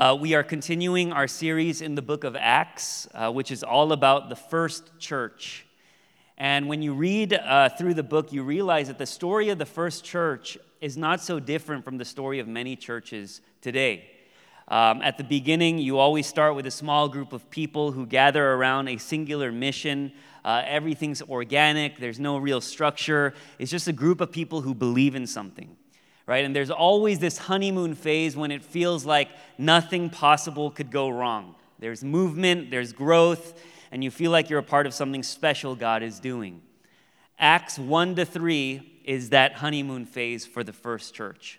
Uh, we are continuing our series in the book of Acts, uh, which is all about the first church. And when you read uh, through the book, you realize that the story of the first church is not so different from the story of many churches today. Um, at the beginning, you always start with a small group of people who gather around a singular mission. Uh, everything's organic, there's no real structure. It's just a group of people who believe in something right? And there's always this honeymoon phase when it feels like nothing possible could go wrong. There's movement, there's growth, and you feel like you're a part of something special God is doing. Acts 1 to 3 is that honeymoon phase for the first church.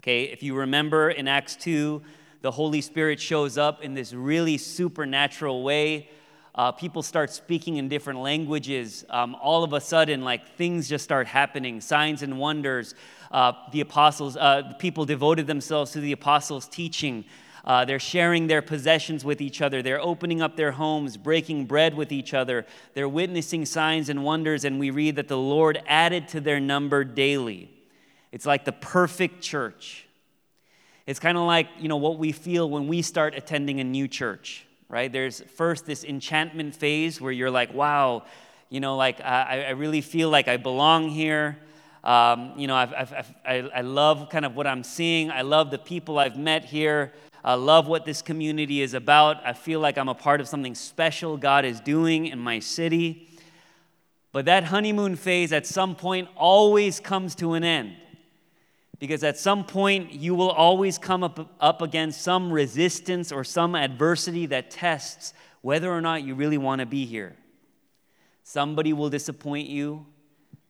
Okay, if you remember in Acts 2, the Holy Spirit shows up in this really supernatural way. Uh, people start speaking in different languages. Um, all of a sudden, like things just start happening, signs and wonders uh, the apostles, uh, the people devoted themselves to the apostles' teaching. Uh, they're sharing their possessions with each other. They're opening up their homes, breaking bread with each other. They're witnessing signs and wonders, and we read that the Lord added to their number daily. It's like the perfect church. It's kind of like, you know, what we feel when we start attending a new church, right? There's first this enchantment phase where you're like, wow, you know, like I, I really feel like I belong here. Um, you know, I've, I've, i I love kind of what I'm seeing. I love the people I've met here. I love what this community is about. I feel like I'm a part of something special God is doing in my city. But that honeymoon phase at some point always comes to an end. Because at some point, you will always come up, up against some resistance or some adversity that tests whether or not you really want to be here. Somebody will disappoint you.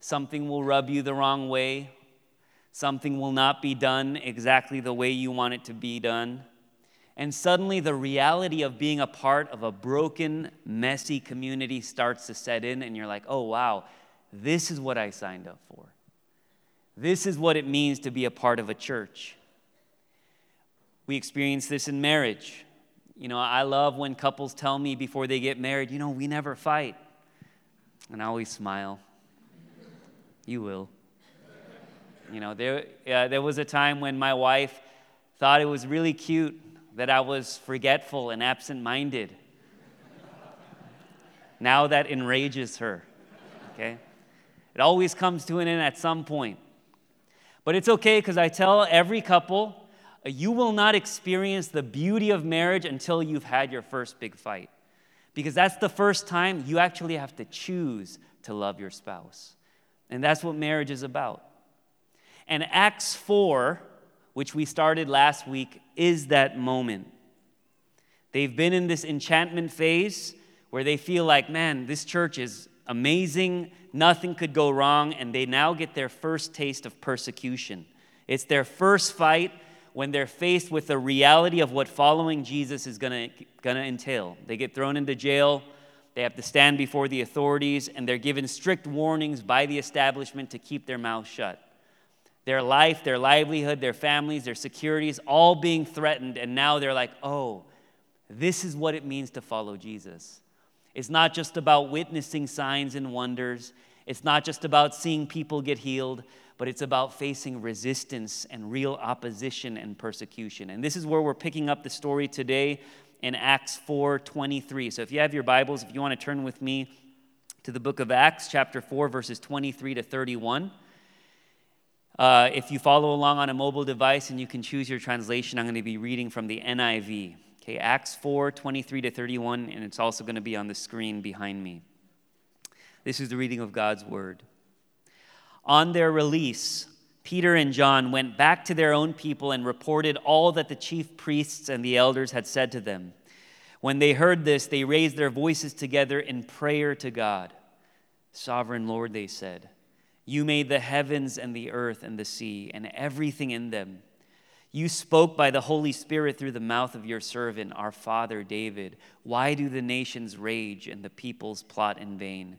Something will rub you the wrong way. Something will not be done exactly the way you want it to be done. And suddenly, the reality of being a part of a broken, messy community starts to set in, and you're like, oh, wow, this is what I signed up for. This is what it means to be a part of a church. We experience this in marriage. You know, I love when couples tell me before they get married, you know, we never fight. And I always smile. You will. You know, there, uh, there was a time when my wife thought it was really cute that I was forgetful and absent minded. now that enrages her, okay? It always comes to an end at some point. But it's okay because I tell every couple, you will not experience the beauty of marriage until you've had your first big fight. Because that's the first time you actually have to choose to love your spouse. And that's what marriage is about. And Acts 4, which we started last week, is that moment. They've been in this enchantment phase where they feel like, man, this church is amazing, nothing could go wrong, and they now get their first taste of persecution. It's their first fight when they're faced with the reality of what following Jesus is going to entail. They get thrown into jail they have to stand before the authorities, and they're given strict warnings by the establishment to keep their mouths shut. Their life, their livelihood, their families, their securities, all being threatened, and now they're like, oh, this is what it means to follow Jesus. It's not just about witnessing signs and wonders, it's not just about seeing people get healed, but it's about facing resistance and real opposition and persecution. And this is where we're picking up the story today in Acts 4:23. So if you have your Bibles, if you want to turn with me to the book of Acts, chapter 4, verses 23 to 31. Uh, if you follow along on a mobile device and you can choose your translation, I'm going to be reading from the NIV. Okay, Acts 4, 23 to 31, and it's also going to be on the screen behind me. This is the reading of God's word. On their release, Peter and John went back to their own people and reported all that the chief priests and the elders had said to them. When they heard this, they raised their voices together in prayer to God. Sovereign Lord, they said, You made the heavens and the earth and the sea and everything in them. You spoke by the Holy Spirit through the mouth of your servant, our father David. Why do the nations rage and the peoples plot in vain?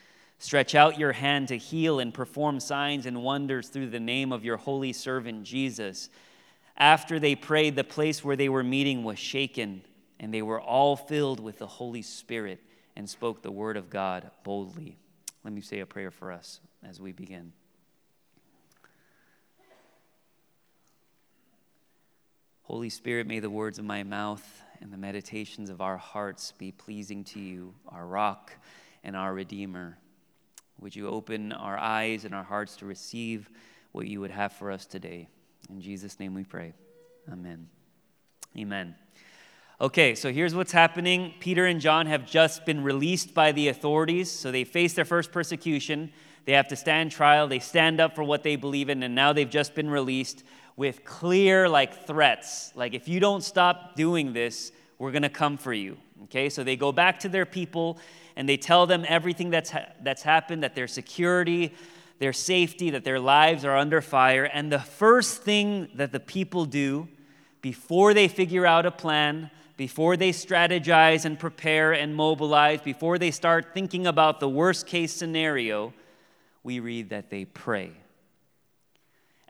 Stretch out your hand to heal and perform signs and wonders through the name of your holy servant Jesus. After they prayed, the place where they were meeting was shaken, and they were all filled with the Holy Spirit and spoke the word of God boldly. Let me say a prayer for us as we begin. Holy Spirit, may the words of my mouth and the meditations of our hearts be pleasing to you, our rock and our Redeemer. Would you open our eyes and our hearts to receive what you would have for us today? In Jesus' name we pray. Amen. Amen. Okay, so here's what's happening. Peter and John have just been released by the authorities, so they face their first persecution. They have to stand trial, they stand up for what they believe in, and now they've just been released with clear like threats like if you don't stop doing this we're going to come for you okay? So they go back to their people and they tell them everything that's ha- that's happened that their security their safety that their lives are under fire. And the first thing that the people do before they figure out a plan before they strategize and prepare and mobilize before they start thinking about the worst case scenario we read that they pray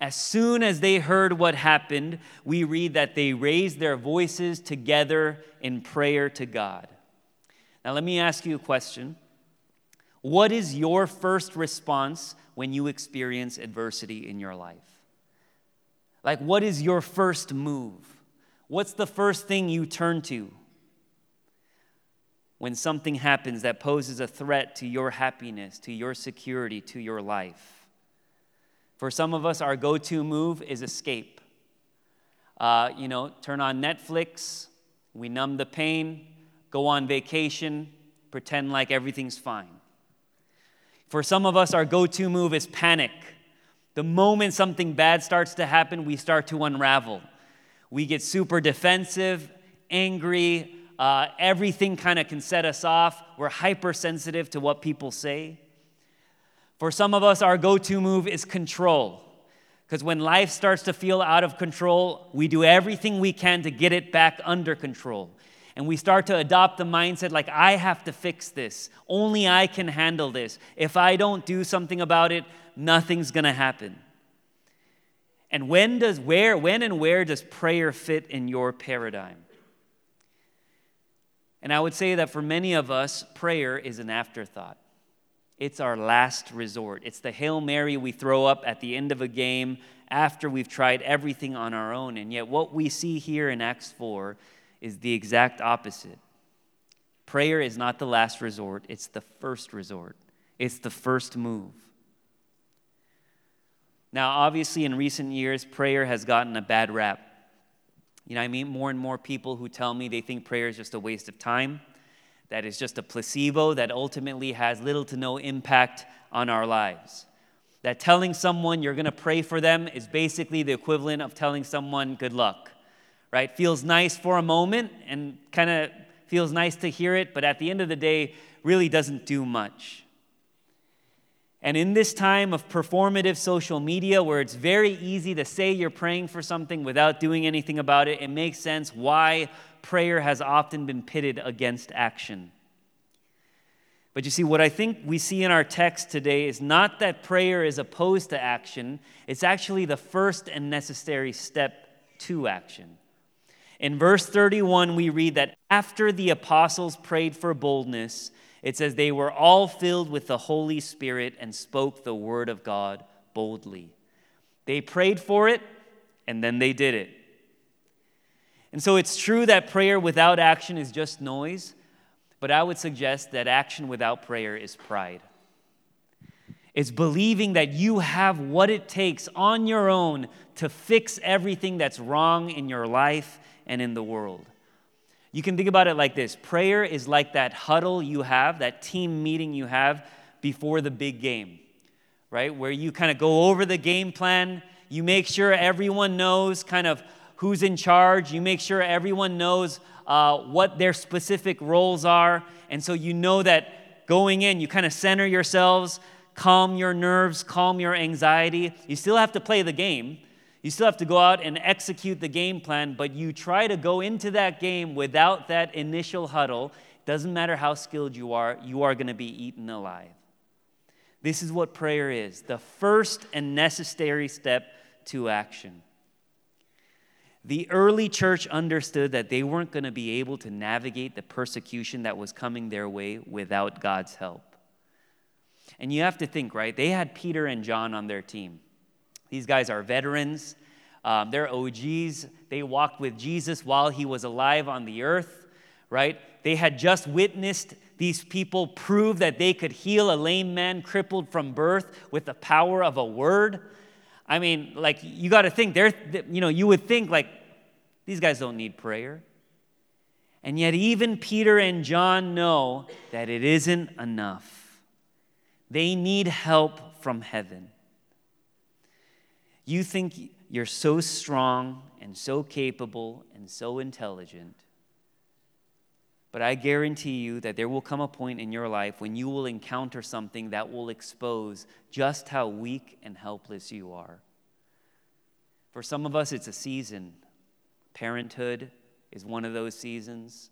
as soon as they heard what happened, we read that they raised their voices together in prayer to God. Now, let me ask you a question. What is your first response when you experience adversity in your life? Like, what is your first move? What's the first thing you turn to when something happens that poses a threat to your happiness, to your security, to your life? For some of us, our go to move is escape. Uh, you know, turn on Netflix, we numb the pain, go on vacation, pretend like everything's fine. For some of us, our go to move is panic. The moment something bad starts to happen, we start to unravel. We get super defensive, angry, uh, everything kind of can set us off. We're hypersensitive to what people say. For some of us, our go to move is control. Because when life starts to feel out of control, we do everything we can to get it back under control. And we start to adopt the mindset like, I have to fix this. Only I can handle this. If I don't do something about it, nothing's going to happen. And when does where when and where does prayer fit in your paradigm? And I would say that for many of us, prayer is an afterthought. It's our last resort. It's the Hail Mary we throw up at the end of a game after we've tried everything on our own. And yet, what we see here in Acts 4 is the exact opposite. Prayer is not the last resort, it's the first resort, it's the first move. Now, obviously, in recent years, prayer has gotten a bad rap. You know, I mean, more and more people who tell me they think prayer is just a waste of time that is just a placebo that ultimately has little to no impact on our lives. That telling someone you're going to pray for them is basically the equivalent of telling someone good luck, right? Feels nice for a moment and kind of feels nice to hear it, but at the end of the day, really doesn't do much. And in this time of performative social media where it's very easy to say you're praying for something without doing anything about it, it makes sense why prayer has often been pitted against action. But you see, what I think we see in our text today is not that prayer is opposed to action, it's actually the first and necessary step to action. In verse 31, we read that after the apostles prayed for boldness, it says they were all filled with the Holy Spirit and spoke the word of God boldly. They prayed for it, and then they did it. And so it's true that prayer without action is just noise, but I would suggest that action without prayer is pride. It's believing that you have what it takes on your own to fix everything that's wrong in your life and in the world. You can think about it like this prayer is like that huddle you have, that team meeting you have before the big game, right? Where you kind of go over the game plan, you make sure everyone knows kind of who's in charge. You make sure everyone knows uh, what their specific roles are. And so you know that going in, you kind of center yourselves, calm your nerves, calm your anxiety. You still have to play the game. You still have to go out and execute the game plan, but you try to go into that game without that initial huddle. Doesn't matter how skilled you are, you are going to be eaten alive. This is what prayer is the first and necessary step to action. The early church understood that they weren't going to be able to navigate the persecution that was coming their way without God's help. And you have to think, right? They had Peter and John on their team. These guys are veterans, um, they're OGs. They walked with Jesus while he was alive on the earth, right? They had just witnessed these people prove that they could heal a lame man crippled from birth with the power of a word. I mean, like, you got to think, they're, you know, you would think, like, these guys don't need prayer. And yet, even Peter and John know that it isn't enough. They need help from heaven. You think you're so strong and so capable and so intelligent. But I guarantee you that there will come a point in your life when you will encounter something that will expose just how weak and helpless you are. For some of us, it's a season. Parenthood is one of those seasons.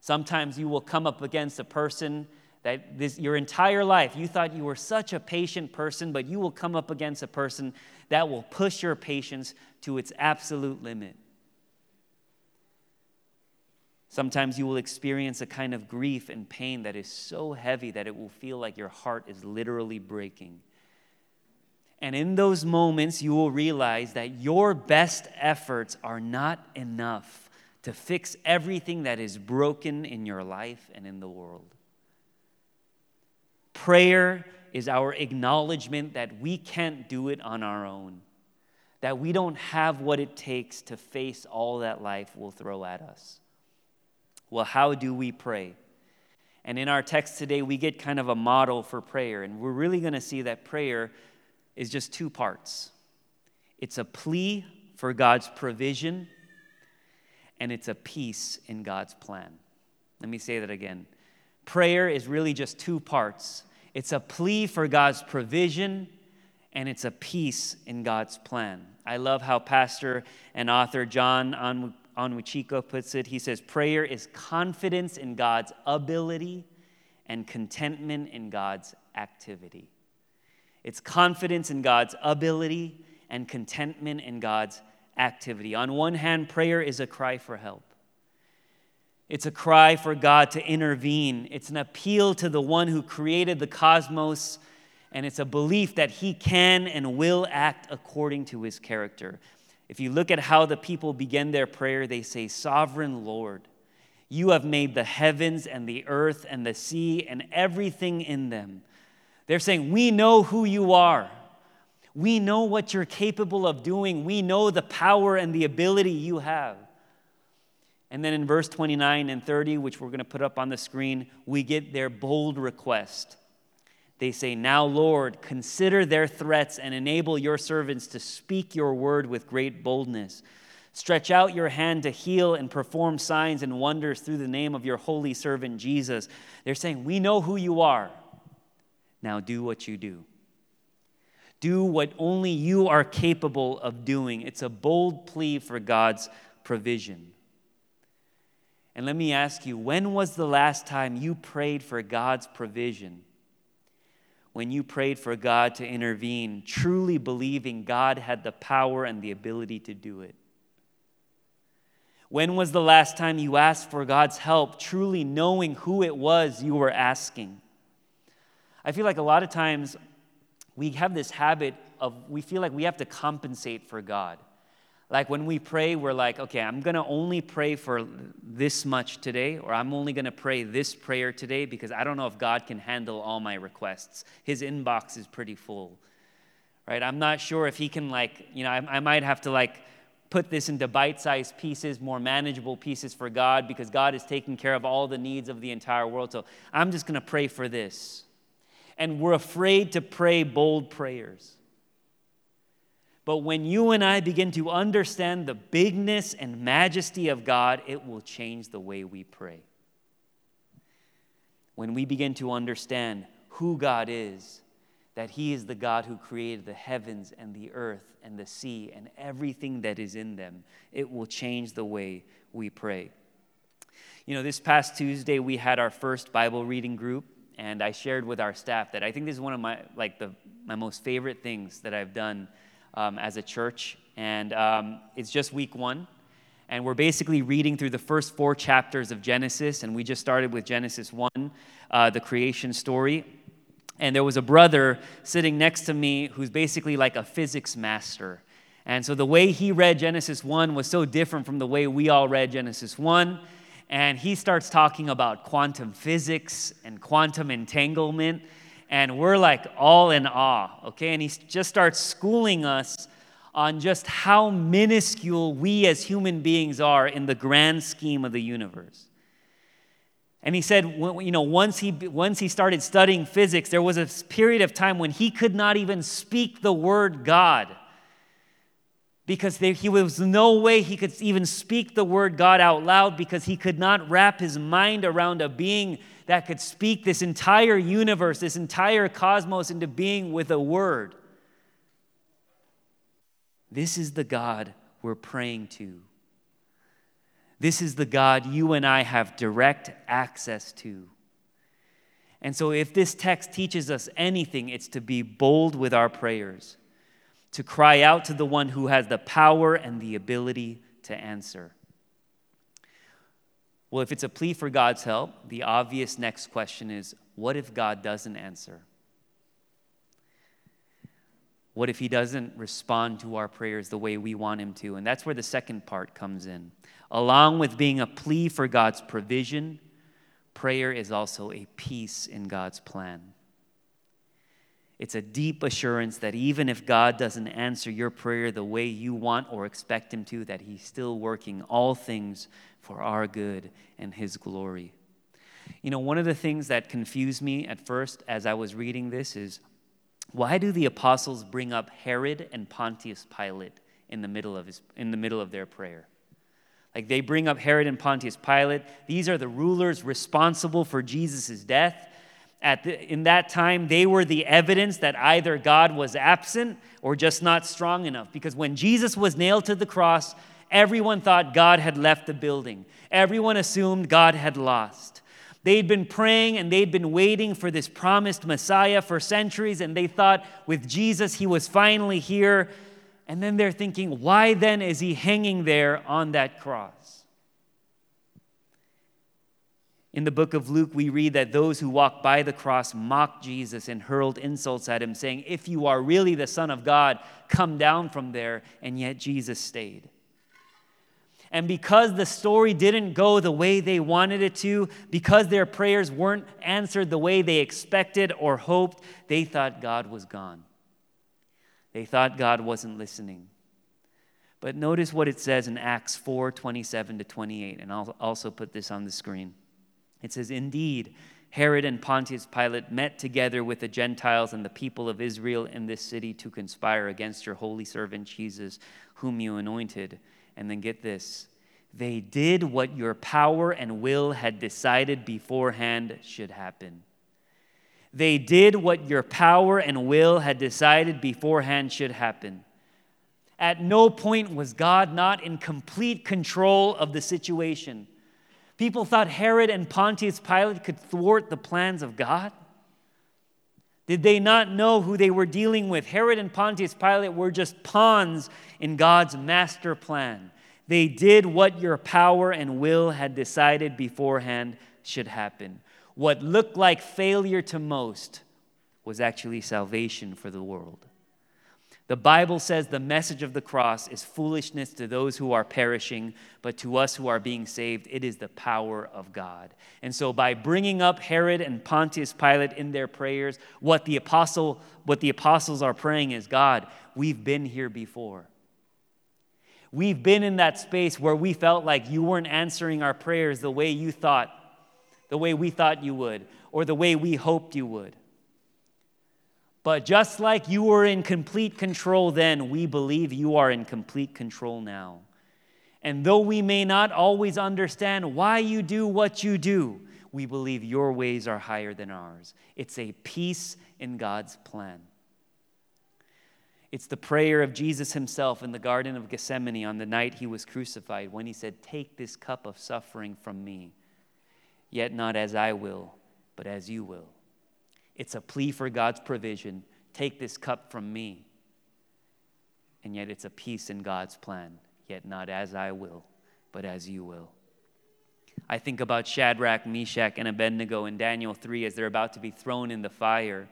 Sometimes you will come up against a person that this, your entire life you thought you were such a patient person, but you will come up against a person that will push your patience to its absolute limit. Sometimes you will experience a kind of grief and pain that is so heavy that it will feel like your heart is literally breaking. And in those moments, you will realize that your best efforts are not enough to fix everything that is broken in your life and in the world. Prayer is our acknowledgement that we can't do it on our own, that we don't have what it takes to face all that life will throw at us. Well, how do we pray? And in our text today, we get kind of a model for prayer, and we're really going to see that prayer is just two parts it's a plea for God's provision, and it's a peace in God's plan. Let me say that again. Prayer is really just two parts it's a plea for God's provision, and it's a peace in God's plan. I love how pastor and author John Onwuchekwa puts it. He says, Prayer is confidence in God's ability and contentment in God's activity. It's confidence in God's ability and contentment in God's activity. On one hand, prayer is a cry for help. It's a cry for God to intervene. It's an appeal to the one who created the cosmos, and it's a belief that he can and will act according to his character. If you look at how the people begin their prayer, they say, Sovereign Lord, you have made the heavens and the earth and the sea and everything in them. They're saying, We know who you are. We know what you're capable of doing. We know the power and the ability you have. And then in verse 29 and 30, which we're going to put up on the screen, we get their bold request. They say, Now, Lord, consider their threats and enable your servants to speak your word with great boldness. Stretch out your hand to heal and perform signs and wonders through the name of your holy servant Jesus. They're saying, We know who you are. Now do what you do. Do what only you are capable of doing. It's a bold plea for God's provision. And let me ask you when was the last time you prayed for God's provision? When you prayed for God to intervene, truly believing God had the power and the ability to do it? When was the last time you asked for God's help, truly knowing who it was you were asking? I feel like a lot of times we have this habit of we feel like we have to compensate for God. Like when we pray, we're like, okay, I'm going to only pray for this much today, or I'm only going to pray this prayer today because I don't know if God can handle all my requests. His inbox is pretty full, right? I'm not sure if He can, like, you know, I, I might have to, like, put this into bite sized pieces, more manageable pieces for God because God is taking care of all the needs of the entire world. So I'm just going to pray for this. And we're afraid to pray bold prayers. But when you and I begin to understand the bigness and majesty of God, it will change the way we pray. When we begin to understand who God is, that He is the God who created the heavens and the earth and the sea and everything that is in them. It will change the way we pray. You know, this past Tuesday, we had our first Bible reading group, and I shared with our staff that I think this is one of my, like, the, my most favorite things that I've done um, as a church. And um, it's just week one. And we're basically reading through the first four chapters of Genesis, and we just started with Genesis 1, uh, the creation story. And there was a brother sitting next to me who's basically like a physics master. And so the way he read Genesis 1 was so different from the way we all read Genesis 1. And he starts talking about quantum physics and quantum entanglement. And we're like all in awe, okay? And he just starts schooling us on just how minuscule we as human beings are in the grand scheme of the universe. And he said, you know, once he, once he started studying physics, there was a period of time when he could not even speak the word God. Because there he was no way he could even speak the word God out loud because he could not wrap his mind around a being that could speak this entire universe, this entire cosmos into being with a word. This is the God we're praying to. This is the God you and I have direct access to. And so, if this text teaches us anything, it's to be bold with our prayers, to cry out to the one who has the power and the ability to answer. Well, if it's a plea for God's help, the obvious next question is what if God doesn't answer? What if He doesn't respond to our prayers the way we want Him to? And that's where the second part comes in. Along with being a plea for God's provision, prayer is also a peace in God's plan. It's a deep assurance that even if God doesn't answer your prayer the way you want or expect Him to, that He's still working all things for our good and His glory. You know, one of the things that confused me at first as I was reading this is why do the apostles bring up Herod and Pontius Pilate in the middle of, his, in the middle of their prayer? Like they bring up Herod and Pontius Pilate. These are the rulers responsible for Jesus' death. At the, in that time, they were the evidence that either God was absent or just not strong enough. Because when Jesus was nailed to the cross, everyone thought God had left the building, everyone assumed God had lost. They'd been praying and they'd been waiting for this promised Messiah for centuries, and they thought with Jesus, he was finally here. And then they're thinking, why then is he hanging there on that cross? In the book of Luke, we read that those who walked by the cross mocked Jesus and hurled insults at him, saying, If you are really the Son of God, come down from there. And yet Jesus stayed. And because the story didn't go the way they wanted it to, because their prayers weren't answered the way they expected or hoped, they thought God was gone. They thought God wasn't listening. But notice what it says in Acts 4 27 to 28, and I'll also put this on the screen. It says, Indeed, Herod and Pontius Pilate met together with the Gentiles and the people of Israel in this city to conspire against your holy servant Jesus, whom you anointed. And then get this they did what your power and will had decided beforehand should happen. They did what your power and will had decided beforehand should happen. At no point was God not in complete control of the situation. People thought Herod and Pontius Pilate could thwart the plans of God. Did they not know who they were dealing with? Herod and Pontius Pilate were just pawns in God's master plan. They did what your power and will had decided beforehand should happen. What looked like failure to most was actually salvation for the world. The Bible says the message of the cross is foolishness to those who are perishing, but to us who are being saved, it is the power of God. And so by bringing up Herod and Pontius Pilate in their prayers, what the apostle what the apostles are praying is, God, we've been here before. We've been in that space where we felt like you weren't answering our prayers the way you thought the way we thought you would or the way we hoped you would. But just like you were in complete control then, we believe you are in complete control now. And though we may not always understand why you do what you do, we believe your ways are higher than ours. It's a peace in God's plan. It's the prayer of Jesus himself in the Garden of Gethsemane on the night he was crucified when he said, Take this cup of suffering from me, yet not as I will, but as you will. It's a plea for God's provision. Take this cup from me. And yet it's a peace in God's plan, yet not as I will, but as you will. I think about Shadrach, Meshach, and Abednego in Daniel 3 as they're about to be thrown in the fire.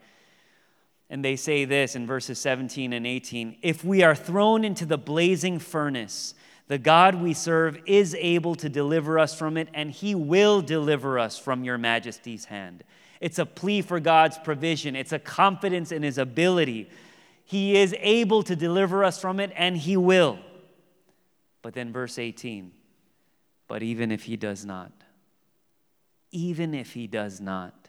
And they say this in verses 17 and 18 If we are thrown into the blazing furnace, the God we serve is able to deliver us from it, and he will deliver us from your majesty's hand. It's a plea for God's provision, it's a confidence in his ability. He is able to deliver us from it, and he will. But then, verse 18 But even if he does not, even if he does not,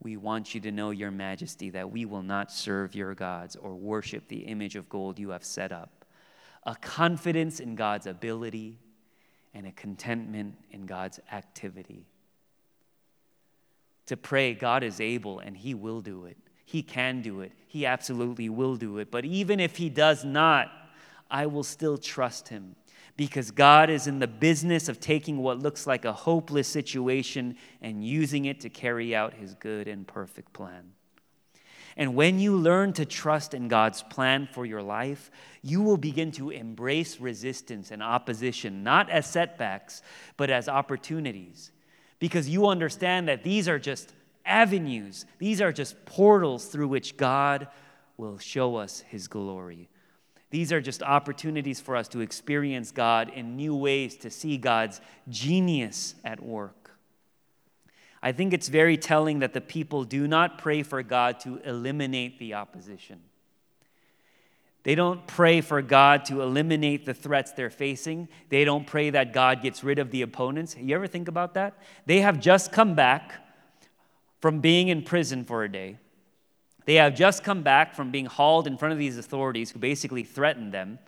we want you to know, Your Majesty, that we will not serve your gods or worship the image of gold you have set up. A confidence in God's ability and a contentment in God's activity. To pray, God is able and He will do it. He can do it. He absolutely will do it. But even if He does not, I will still trust Him because God is in the business of taking what looks like a hopeless situation and using it to carry out his good and perfect plan. And when you learn to trust in God's plan for your life, you will begin to embrace resistance and opposition, not as setbacks, but as opportunities. Because you understand that these are just avenues, these are just portals through which God will show us his glory. These are just opportunities for us to experience God in new ways, to see God's genius at work. I think it's very telling that the people do not pray for God to eliminate the opposition. They don't pray for God to eliminate the threats they're facing. They don't pray that God gets rid of the opponents. You ever think about that? They have just come back from being in prison for a day. They have just come back from being hauled in front of these authorities who basically threatened them.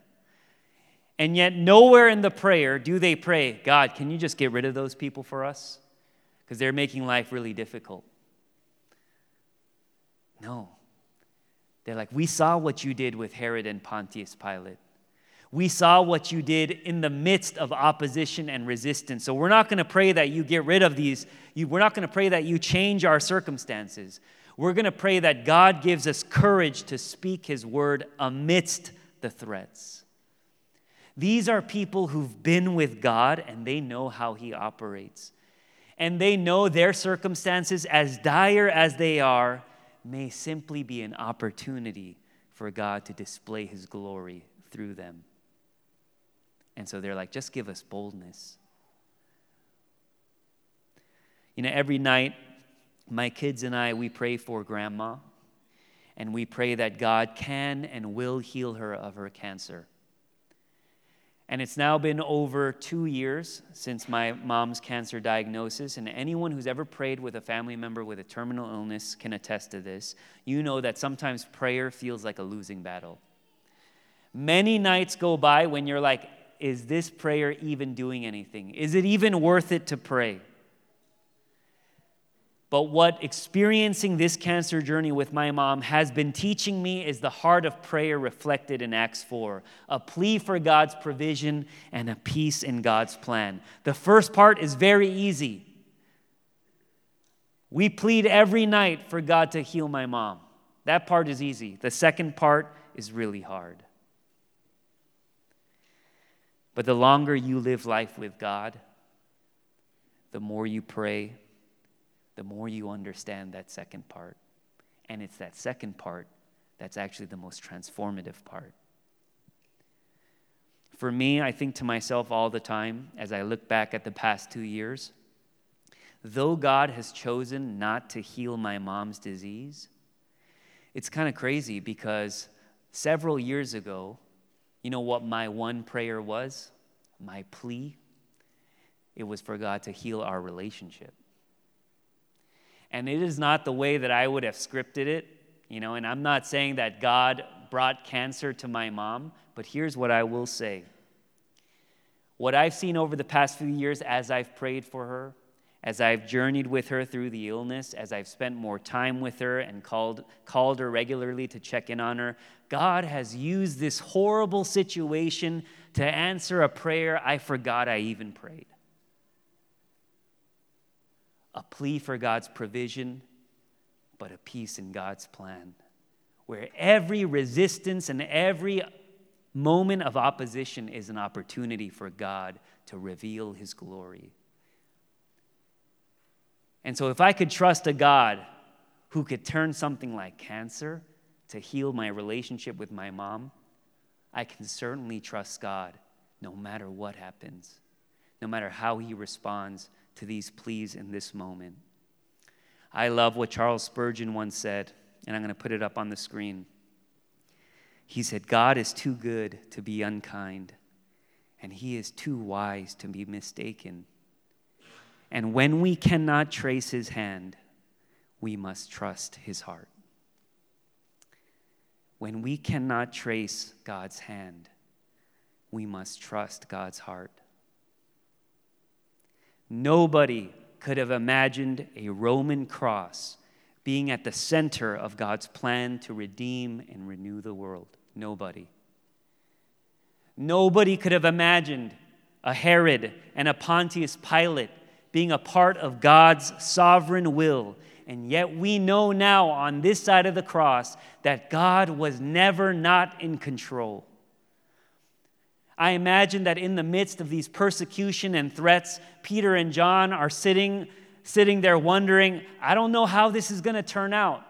And yet, nowhere in the prayer do they pray, God, can you just get rid of those people for us? Because they're making life really difficult. No. They're like, We saw what you did with Herod and Pontius Pilate. We saw what you did in the midst of opposition and resistance. So we're not going to pray that you get rid of these. You, we're not going to pray that you change our circumstances. We're going to pray that God gives us courage to speak His word amidst the threats. These are people who've been with God and they know how He operates. And they know their circumstances, as dire as they are, may simply be an opportunity for God to display His glory through them. And so they're like, just give us boldness. You know, every night my kids and I, we pray for grandma, and we pray that God can and will heal her of her cancer. And it's now been over two years since my mom's cancer diagnosis. And anyone who's ever prayed with a family member with a terminal illness can attest to this. You know that sometimes prayer feels like a losing battle. Many nights go by when you're like, is this prayer even doing anything? Is it even worth it to pray? But what experiencing this cancer journey with my mom has been teaching me is the heart of prayer reflected in Acts 4 a plea for God's provision and a peace in God's plan. The first part is very easy. We plead every night for God to heal my mom. That part is easy. The second part is really hard. But the longer you live life with God, the more you pray, the more you understand that second part. And it's that second part that's actually the most transformative part. For me, I think to myself all the time as I look back at the past two years, though God has chosen not to heal my mom's disease, it's kind of crazy because several years ago, you know what my one prayer was? My plea? It was for God to heal our relationship and it is not the way that I would have scripted it, you know, and I'm not saying that God brought cancer to my mom, but here's what I will say. What I've seen over the past few years as I've prayed for her As I've journeyed with her through the illness, as I've spent more time with her and called, called her regularly to check in on her, God has used this horrible situation to answer a prayer I forgot I even prayed. A plea for God's provision, but a peace in God's plan, where every resistance and every moment of opposition is an opportunity for God to reveal his glory. And so, if I could trust a God who could turn something like cancer to heal my relationship with my mom, I can certainly trust God no matter what happens, no matter how he responds to these pleas in this moment. I love what Charles Spurgeon once said, and I'm going to put it up on the screen. He said, God is too good to be unkind, and he is too wise to be mistaken. And when we cannot trace his hand, we must trust his heart. When we cannot trace God's hand, we must trust God's heart. Nobody could have imagined a Roman cross being at the center of God's plan to redeem and renew the world. Nobody. Nobody could have imagined a Herod and a Pontius Pilate being a part of God's sovereign will. And yet we know now on this side of the cross that God was never not in control. I imagine that in the midst of these persecution and threats, Peter and John are sitting, sitting there wondering, I don't know how this is going to turn out.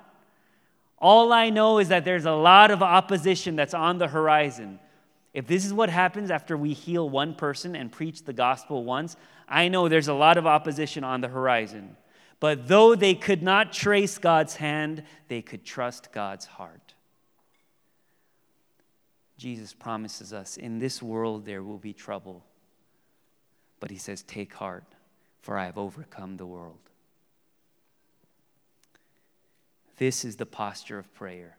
All I know is that there's a lot of opposition that's on the horizon. If this is what happens after we heal one person and preach the gospel once, I know there's a lot of opposition on the horizon. But though they could not trace God's hand, they could trust God's heart. Jesus promises us in this world there will be trouble. But he says, Take heart, for I have overcome the world. This is the posture of prayer.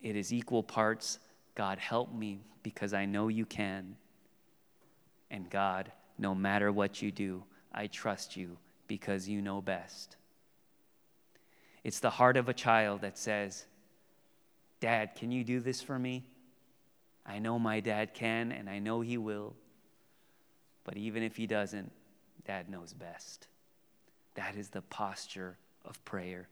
It is equal parts God, help me because I know you can. And God, no matter what you do, I trust you because you know best. It's the heart of a child that says, Dad, can you do this for me? I know my dad can, and I know he will. But even if he doesn't, dad knows best. That is the posture of prayer.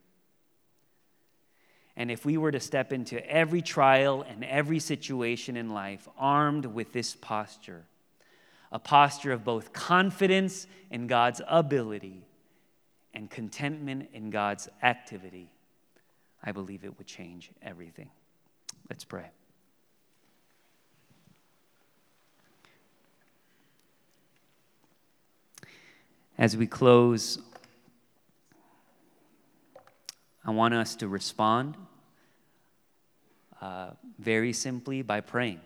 And if we were to step into every trial and every situation in life armed with this posture, a posture of both confidence in God's ability and contentment in God's activity, I believe it would change everything. Let's pray. As we close, I want us to respond uh, very simply by praying.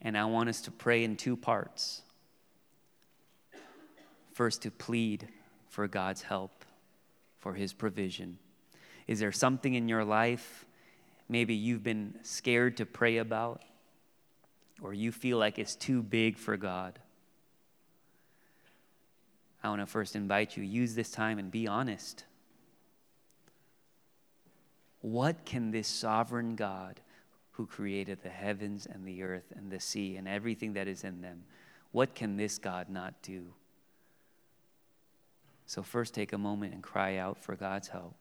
And I want us to pray in two parts. First, to plead for God's help, for His provision. Is there something in your life maybe you've been scared to pray about, or you feel like it's too big for God? I want to first invite you use this time and be honest. What can this sovereign God who created the heavens and the earth and the sea and everything that is in them, what can this God not do? So, first take a moment and cry out for God's help.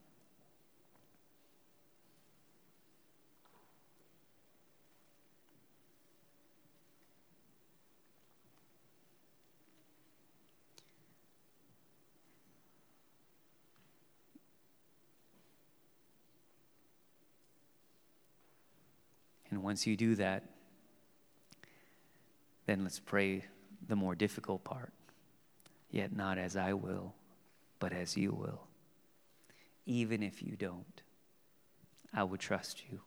And once you do that, then let's pray the more difficult part. Yet not as I will, but as you will. Even if you don't, I will trust you.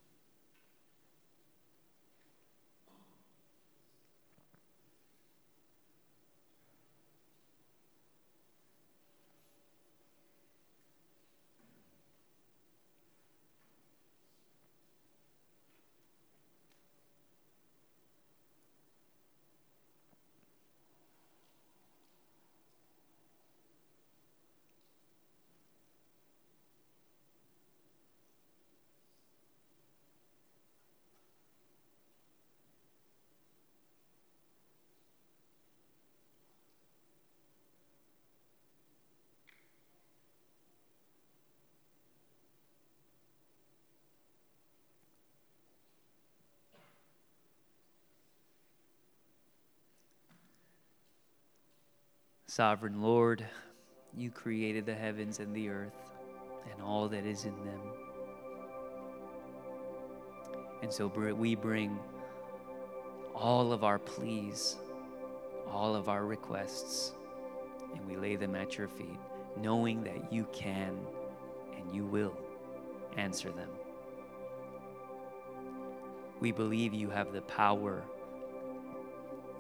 Sovereign Lord, you created the heavens and the earth and all that is in them. And so we bring all of our pleas, all of our requests, and we lay them at your feet, knowing that you can and you will answer them. We believe you have the power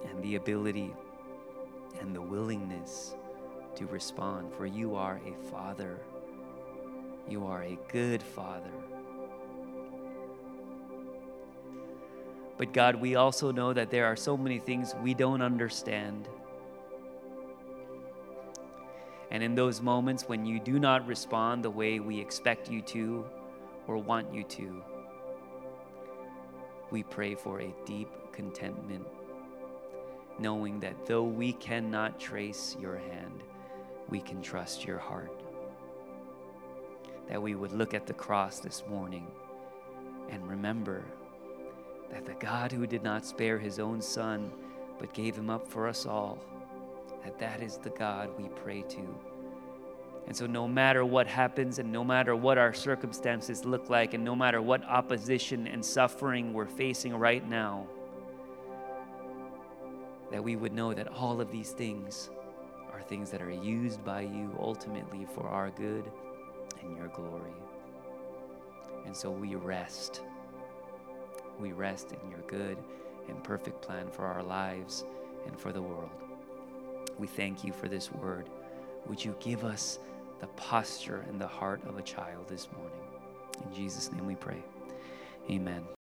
and the ability and the willingness to respond, for you are a father. You are a good father. But God, we also know that there are so many things we don't understand. And in those moments when you do not respond the way we expect you to or want you to, we pray for a deep contentment, knowing that though we cannot trace your hand, we can trust your heart. That we would look at the cross this morning and remember that the God who did not spare his own son but gave him up for us all, that that is the God we pray to. And so, no matter what happens, and no matter what our circumstances look like, and no matter what opposition and suffering we're facing right now, that we would know that all of these things are things that are used by you ultimately for our good and your glory. And so we rest. We rest in your good and perfect plan for our lives and for the world. We thank you for this word. Would you give us the posture and the heart of a child this morning? In Jesus' name we pray. Amen.